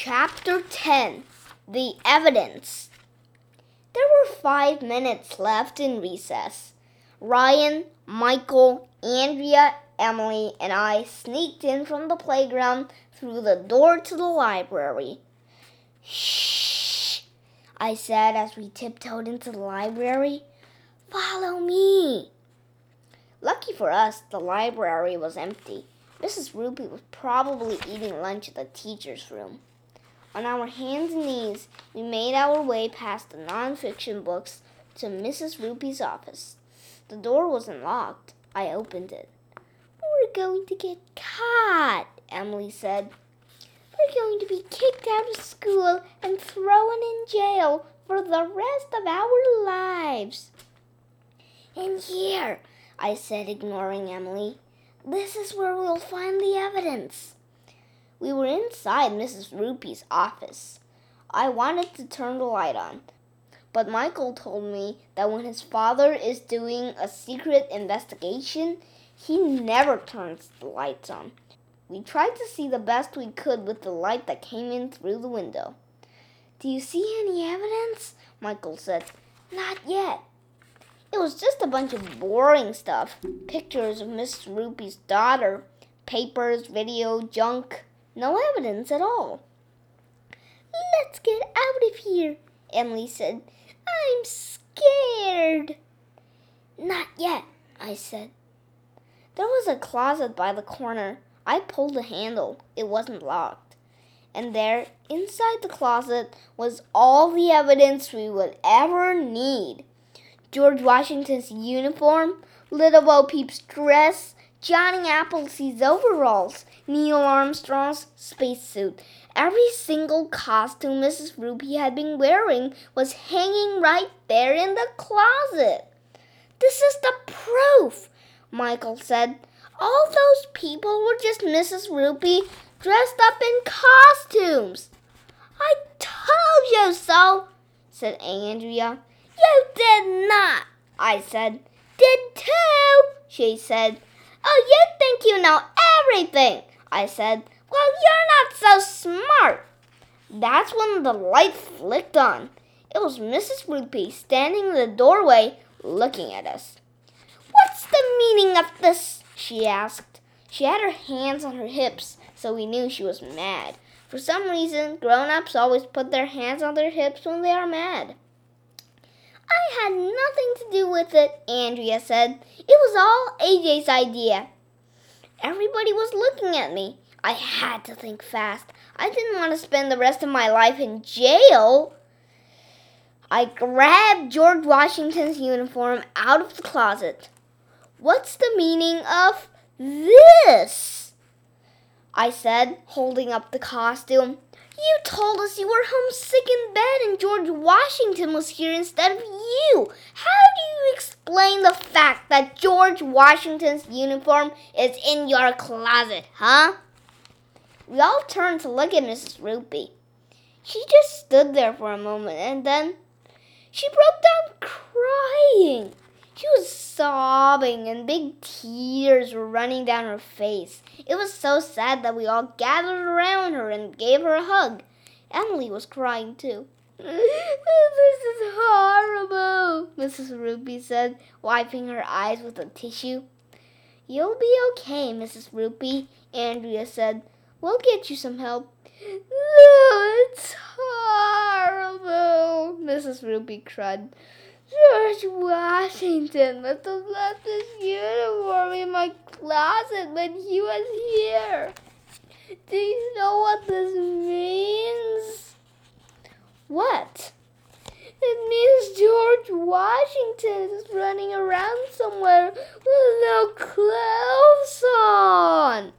Chapter 10 The Evidence There were five minutes left in recess. Ryan, Michael, Andrea, Emily, and I sneaked in from the playground through the door to the library. Shh, I said as we tiptoed into the library. Follow me. Lucky for us, the library was empty. Mrs. Roopy was probably eating lunch in the teacher's room. On our hands and knees, we made our way past the nonfiction books to Mrs. Roopy's office. The door wasn't locked. I opened it. We're going to get caught, Emily said. We're going to be kicked out of school and thrown in jail for the rest of our lives. In here, I said, ignoring Emily. This is where we'll find the evidence. We were inside Mrs. Roopy's office. I wanted to turn the light on, but Michael told me that when his father is doing a secret investigation, he never turns the lights on. We tried to see the best we could with the light that came in through the window. Do you see any evidence? Michael said. Not yet. It was just a bunch of boring stuff pictures of Miss Roopy's daughter, papers, video, junk. No evidence at all. Let's get out of here, Emily said. I'm scared. Not yet, I said. There was a closet by the corner. I pulled the handle. It wasn't locked. And there, inside the closet, was all the evidence we would ever need. George Washington's uniform, Little Bo Peep's dress, Johnny Appleseed's overalls, Neil Armstrong's spacesuit. Every single costume Mrs. Roopy had been wearing was hanging right there in the closet. This is the proof, Michael said. All those people were just Mrs. Roopy dressed up in costumes. I told you so, said Andrea. You did not, I said. Did too, she said. Oh, you think you know everything, I said. Well, you're not so smart. That's when the light flicked on. It was Mrs. Roopy standing in the doorway looking at us. What's the meaning of this? she asked. She had her hands on her hips, so we knew she was mad. For some reason, grown ups always put their hands on their hips when they are mad. I had nothing to do with it, Andrea said. It was all AJ's idea. Everybody was looking at me. I had to think fast. I didn't want to spend the rest of my life in jail. I grabbed George Washington's uniform out of the closet. What's the meaning of this? I said, holding up the costume. You told us you were homesick in bed and George Washington was here instead of you. How do you explain the fact that George Washington's uniform is in your closet, huh? We all turned to look at Mrs. Roopy. She just stood there for a moment and then she broke down crying. She was sobbing and big tears were running down her face. It was so sad that we all gathered around her and gave her a hug. Emily was crying too. this is horrible, Mrs. Roopy said, wiping her eyes with a tissue. You'll be okay, Mrs. Roopy, Andrea said. We'll get you some help. No, it's horrible, Mrs. Roopy cried. George Washington must have left his uniform in my closet when he was here. Do you know what this means? What? It means George Washington is running around somewhere with no clothes on.